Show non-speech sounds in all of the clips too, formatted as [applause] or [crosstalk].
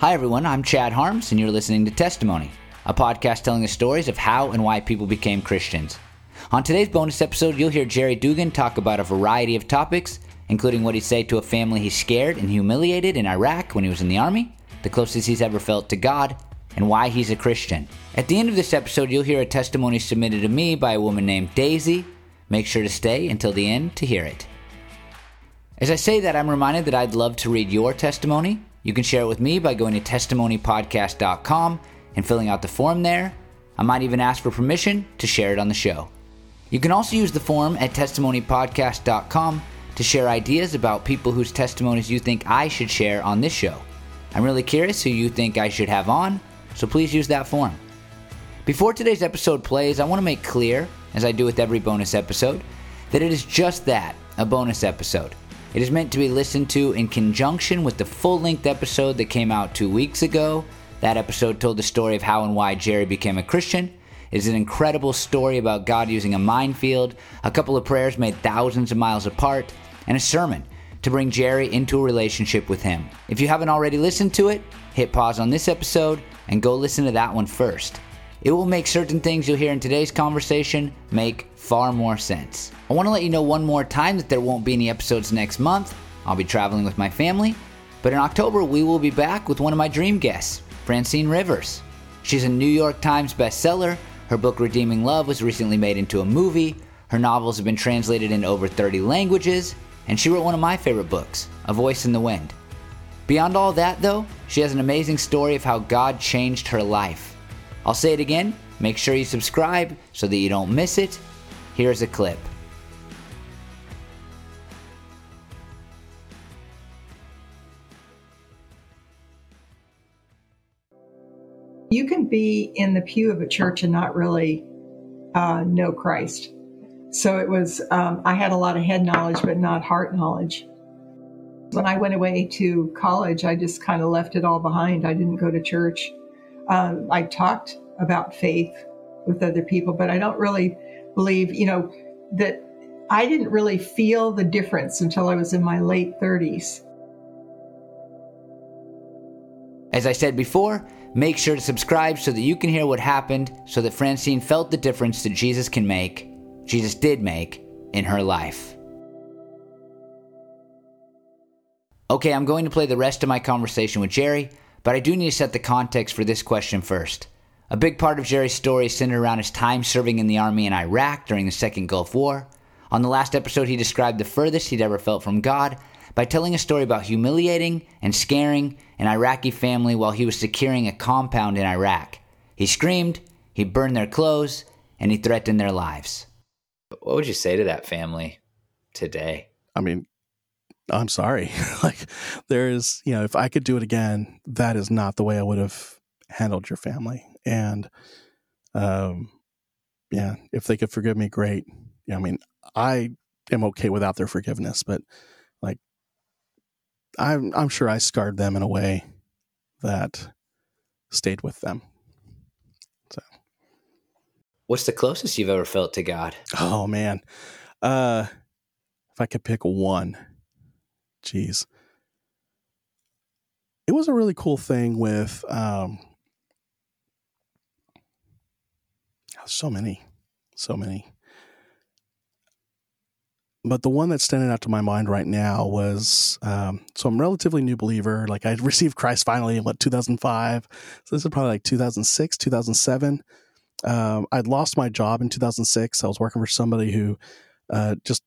Hi, everyone. I'm Chad Harms, and you're listening to Testimony, a podcast telling the stories of how and why people became Christians. On today's bonus episode, you'll hear Jerry Dugan talk about a variety of topics, including what he'd say to a family he scared and humiliated in Iraq when he was in the Army, the closest he's ever felt to God, and why he's a Christian. At the end of this episode, you'll hear a testimony submitted to me by a woman named Daisy. Make sure to stay until the end to hear it. As I say that, I'm reminded that I'd love to read your testimony. You can share it with me by going to testimonypodcast.com and filling out the form there. I might even ask for permission to share it on the show. You can also use the form at testimonypodcast.com to share ideas about people whose testimonies you think I should share on this show. I'm really curious who you think I should have on, so please use that form. Before today's episode plays, I want to make clear, as I do with every bonus episode, that it is just that a bonus episode. It is meant to be listened to in conjunction with the full length episode that came out two weeks ago. That episode told the story of how and why Jerry became a Christian. It is an incredible story about God using a minefield, a couple of prayers made thousands of miles apart, and a sermon to bring Jerry into a relationship with Him. If you haven't already listened to it, hit pause on this episode and go listen to that one first. It will make certain things you'll hear in today's conversation make far more sense. I want to let you know one more time that there won't be any episodes next month. I'll be traveling with my family. But in October, we will be back with one of my dream guests, Francine Rivers. She's a New York Times bestseller. Her book, Redeeming Love, was recently made into a movie. Her novels have been translated into over 30 languages. And she wrote one of my favorite books, A Voice in the Wind. Beyond all that, though, she has an amazing story of how God changed her life. I'll say it again make sure you subscribe so that you don't miss it. Here's a clip. You can be in the pew of a church and not really uh, know Christ. So it was, um, I had a lot of head knowledge, but not heart knowledge. When I went away to college, I just kind of left it all behind. I didn't go to church. Um, I talked about faith with other people, but I don't really believe, you know, that I didn't really feel the difference until I was in my late 30s. As I said before, make sure to subscribe so that you can hear what happened, so that Francine felt the difference that Jesus can make, Jesus did make, in her life. Okay, I'm going to play the rest of my conversation with Jerry, but I do need to set the context for this question first. A big part of Jerry's story is centered around his time serving in the army in Iraq during the Second Gulf War. On the last episode, he described the furthest he'd ever felt from God by telling a story about humiliating and scaring an Iraqi family while he was securing a compound in Iraq. He screamed, he burned their clothes, and he threatened their lives. What would you say to that family today? I mean, I'm sorry. [laughs] like, there is, you know, if I could do it again, that is not the way I would have handled your family. And, um, yeah, if they could forgive me, great. Yeah, I mean, I am okay without their forgiveness, but like, I'm I'm sure I scarred them in a way that stayed with them. So, what's the closest you've ever felt to God? Oh man, uh, if I could pick one, geez, it was a really cool thing with um, so many, so many. But the one that's standing out to my mind right now was um, so I'm relatively new believer. Like I [laughs] received Christ finally in what 2005. So this is probably like 2006, 2007. Um, I'd lost my job in 2006. I was working for somebody who uh, just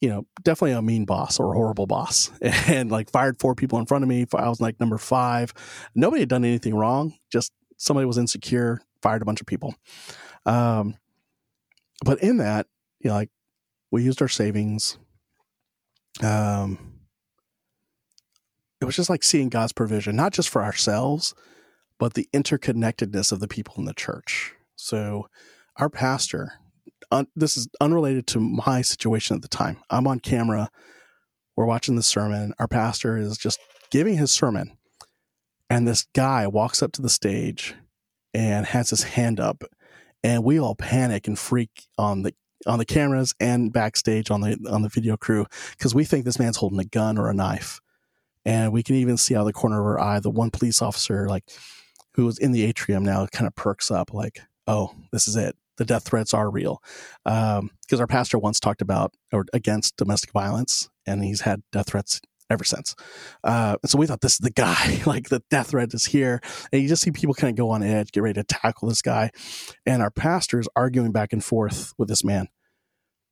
you know, definitely a mean boss or a horrible boss [laughs] and like fired four people in front of me. I was like number five. Nobody had done anything wrong. Just somebody was insecure, fired a bunch of people. Um, but in that, you know, like we used our savings. Um, it was just like seeing God's provision, not just for ourselves, but the interconnectedness of the people in the church. So, our pastor, un, this is unrelated to my situation at the time. I'm on camera. We're watching the sermon. Our pastor is just giving his sermon. And this guy walks up to the stage and has his hand up. And we all panic and freak on the on the cameras and backstage on the on the video crew because we think this man's holding a gun or a knife. And we can even see out of the corner of our eye the one police officer, like who was in the atrium now, kind of perks up, like, oh, this is it. The death threats are real. Because um, our pastor once talked about or against domestic violence, and he's had death threats ever since. Uh, so we thought this is the guy, [laughs] like the death threat is here. And you just see people kind of go on edge, get ready to tackle this guy. And our pastor is arguing back and forth with this man.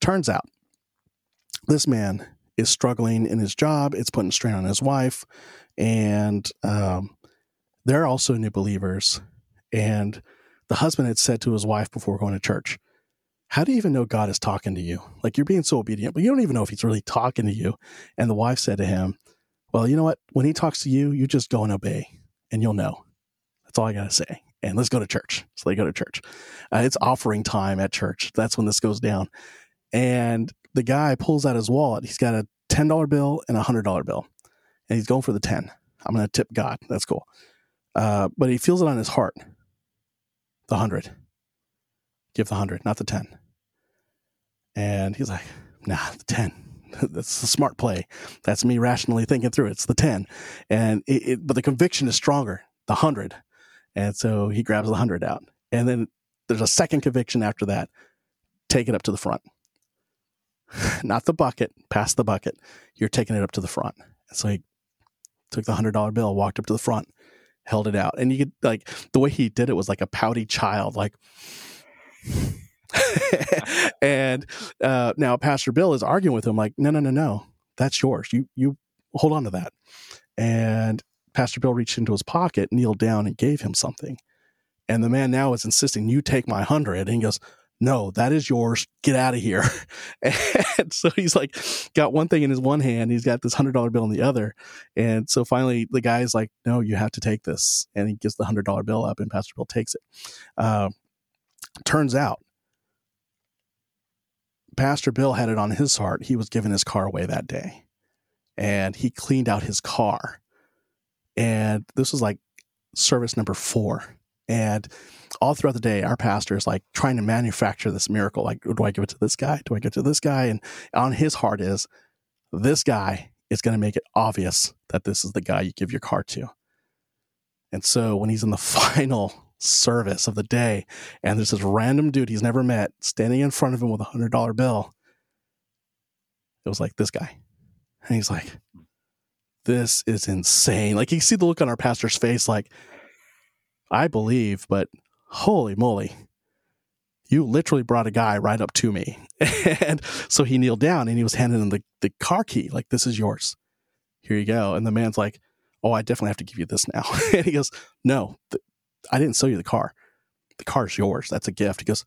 Turns out this man is struggling in his job. It's putting strain on his wife. And um, they're also new believers. And the husband had said to his wife before going to church, How do you even know God is talking to you? Like you're being so obedient, but you don't even know if he's really talking to you. And the wife said to him, Well, you know what? When he talks to you, you just go and obey, and you'll know. That's all I got to say. And let's go to church. So they go to church. Uh, it's offering time at church. That's when this goes down. And the guy pulls out his wallet. He's got a $10 bill and a $100 bill. And he's going for the 10. I'm going to tip God. That's cool. Uh, but he feels it on his heart. The 100. Give the 100, not the 10. And he's like, nah, the 10. [laughs] That's a smart play. That's me rationally thinking through it. It's the 10. And it, it, but the conviction is stronger, the 100. And so he grabs the 100 out. And then there's a second conviction after that. Take it up to the front. [laughs] not the bucket, past the bucket. You're taking it up to the front. so he took the hundred dollar bill, walked up to the front, held it out, and you could like the way he did it was like a pouty child, like. [laughs] and uh, now Pastor Bill is arguing with him, like, no, no, no, no, that's yours. You you hold on to that. And Pastor Bill reached into his pocket, kneeled down, and gave him something. And the man now is insisting, "You take my hundred. And he goes, no, that is yours. Get out of here. [laughs] and so he's like, got one thing in his one hand. He's got this hundred dollar bill in the other. And so finally the guy's like, no, you have to take this. And he gives the hundred dollar bill up and Pastor Bill takes it. Uh, turns out Pastor Bill had it on his heart. He was giving his car away that day and he cleaned out his car. And this was like service number four. And all throughout the day, our pastor is like trying to manufacture this miracle. Like, do I give it to this guy? Do I give it to this guy? And on his heart is this guy is going to make it obvious that this is the guy you give your car to. And so when he's in the [laughs] final service of the day and there's this random dude he's never met standing in front of him with a hundred dollar bill, it was like this guy. And he's like, this is insane. Like you see the look on our pastor's face, like, I believe, but holy moly, you literally brought a guy right up to me. [laughs] and so he kneeled down and he was handing him the, the car key, like, this is yours. Here you go. And the man's like, oh, I definitely have to give you this now. [laughs] and he goes, no, th- I didn't sell you the car. The car's yours. That's a gift. He goes,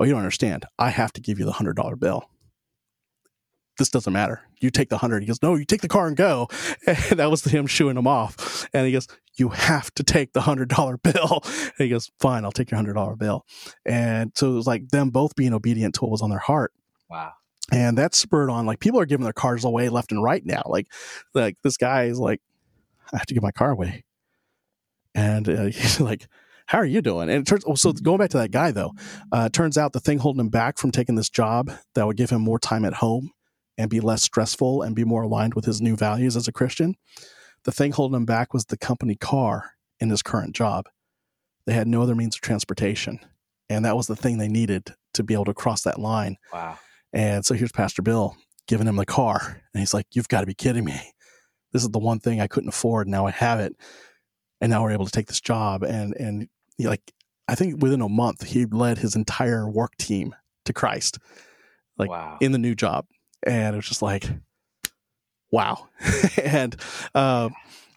oh, you don't understand. I have to give you the $100 bill this doesn't matter. You take the hundred. He goes, no, you take the car and go. [laughs] And that was him shooing him off. And he goes, you have to take the hundred dollar [laughs] bill. And he goes, fine, I'll take your hundred dollar bill. And so it was like them both being obedient to what was on their heart. Wow. And that spurred on like people are giving their cars away left and right now. Like, like this guy is like, I have to give my car away. And uh, [laughs] he's like, how are you doing? And it turns, oh, so going back to that guy though, uh, turns out the thing holding him back from taking this job that would give him more time at home and be less stressful and be more aligned with his new values as a Christian. The thing holding him back was the company car in his current job. They had no other means of transportation. And that was the thing they needed to be able to cross that line. Wow. And so here's Pastor Bill giving him the car. And he's like, You've got to be kidding me. This is the one thing I couldn't afford. Now I have it. And now we're able to take this job. And and he like I think within a month he led his entire work team to Christ. Like wow. in the new job and it was just like wow. [laughs] And uh,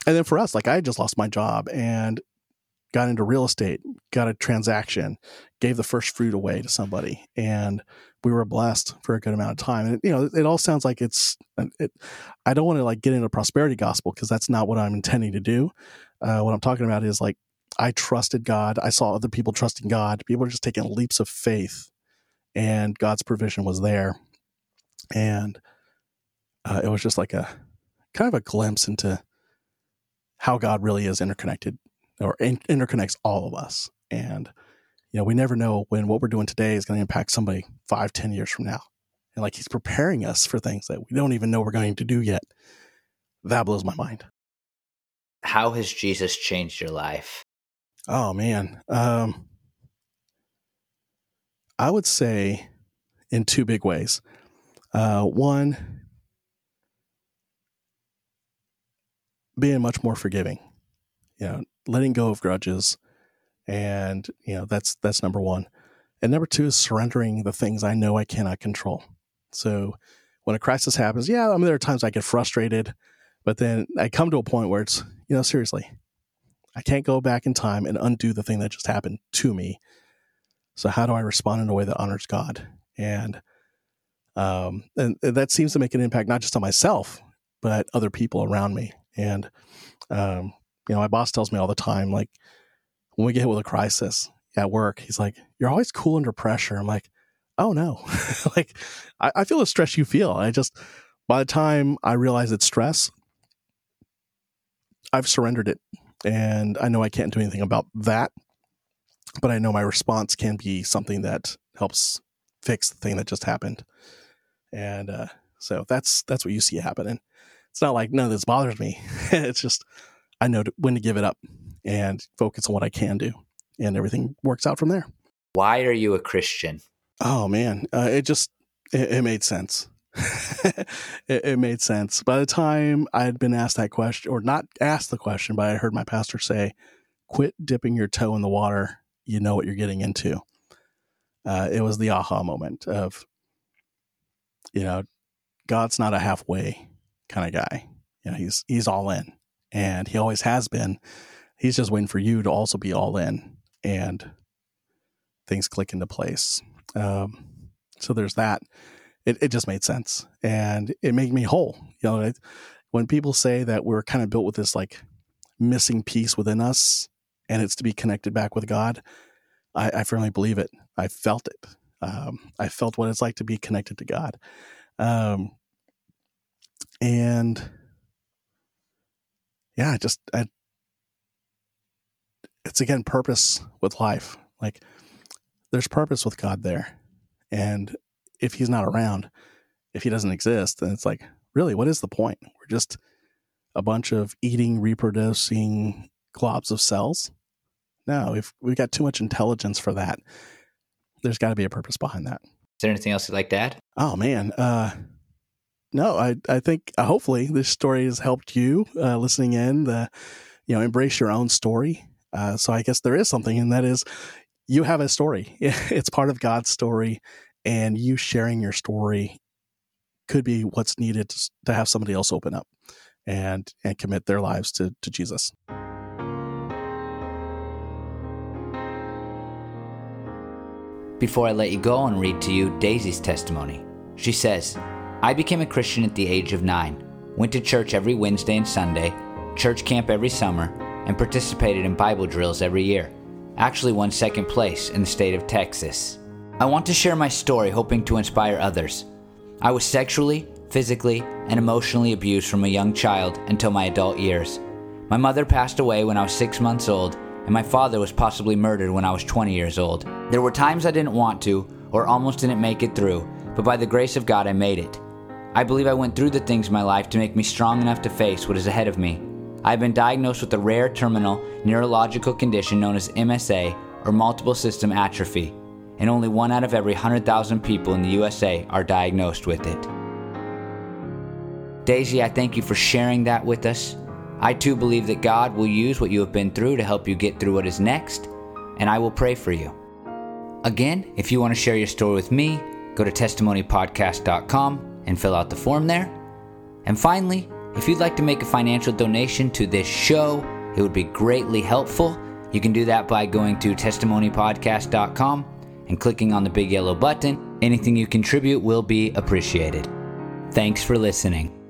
and then for us like i just lost my job and got into real estate got a transaction gave the first fruit away to somebody and we were blessed for a good amount of time. And you know it, it all sounds like it's it, i don't want to like get into prosperity gospel because that's not what i'm intending to do. Uh, what i'm talking about is like i trusted god. I saw other people trusting god people are just taking leaps of faith and god's provision was there and uh, it was just like a kind of a glimpse into how God really is interconnected or in- interconnects all of us. And, you know, we never know when what we're doing today is going to impact somebody five, ten years from now. And like he's preparing us for things that we don't even know we're going to do yet. That blows my mind. How has Jesus changed your life? Oh man. Um I would say in two big ways. Uh one being much more forgiving. You know, letting go of grudges and you know that's that's number 1. And number 2 is surrendering the things I know I cannot control. So when a crisis happens, yeah, I mean there are times I get frustrated, but then I come to a point where it's, you know, seriously, I can't go back in time and undo the thing that just happened to me. So how do I respond in a way that honors God? And um, and that seems to make an impact not just on myself, but other people around me. And um, you know, my boss tells me all the time, like when we get hit with a crisis at work, he's like, "You're always cool under pressure." I'm like, "Oh no, [laughs] like I, I feel the stress you feel. I just by the time I realize it's stress, I've surrendered it and I know I can't do anything about that, but I know my response can be something that helps fix the thing that just happened. And uh, so that's that's what you see happening. It's not like none of this bothers me. [laughs] it's just I know when to give it up and focus on what I can do, and everything works out from there. Why are you a Christian? Oh man, uh, it just it, it made sense. [laughs] it, it, made sense. By the time I had been asked that question, or not asked the question, but I heard my pastor say, quit dipping your toe in the water. You know what you're getting into. Uh, it was the aha moment of, you know, God's not a halfway kind of guy. You know, he's he's all in, and he always has been. He's just waiting for you to also be all in, and things click into place. Um, so there's that it, it just made sense and it made me whole. You know, when people say that we're kind of built with this like missing piece within us and it's to be connected back with God, I, I firmly believe it. I felt it. Um, I felt what it's like to be connected to God. Um, and yeah, just, I, it's again purpose with life. Like there's purpose with God there. And if he's not around, if he doesn't exist, then it's like, really, what is the point? We're just a bunch of eating, reproducing globs of cells. No, if we've got too much intelligence for that, there's got to be a purpose behind that. Is there anything else you'd like to add? Oh man, uh, no, I I think uh, hopefully this story has helped you uh, listening in. The you know embrace your own story. Uh, so I guess there is something, and that is you have a story. [laughs] It's part of God's story, and you sharing your story could be what's needed to, to have somebody else open up and and commit their lives to, to Jesus. Before I let you go and read to you Daisy's testimony, she says, I became a Christian at the age of nine, went to church every Wednesday and Sunday, church camp every summer, and participated in Bible drills every year. Actually, won second place in the state of Texas. I want to share my story hoping to inspire others. I was sexually, physically, and emotionally abused from a young child until my adult years. My mother passed away when I was six months old, and my father was possibly murdered when I was 20 years old. There were times I didn't want to, or almost didn't make it through, but by the grace of God, I made it. I believe I went through the things in my life to make me strong enough to face what is ahead of me. I have been diagnosed with a rare terminal neurological condition known as MSA, or multiple system atrophy and only one out of every 100,000 people in the USA are diagnosed with it. Daisy, I thank you for sharing that with us. I too believe that God will use what you have been through to help you get through what is next, and I will pray for you. Again, if you want to share your story with me, go to testimonypodcast.com and fill out the form there. And finally, if you'd like to make a financial donation to this show, it would be greatly helpful. You can do that by going to testimonypodcast.com and clicking on the big yellow button. Anything you contribute will be appreciated. Thanks for listening.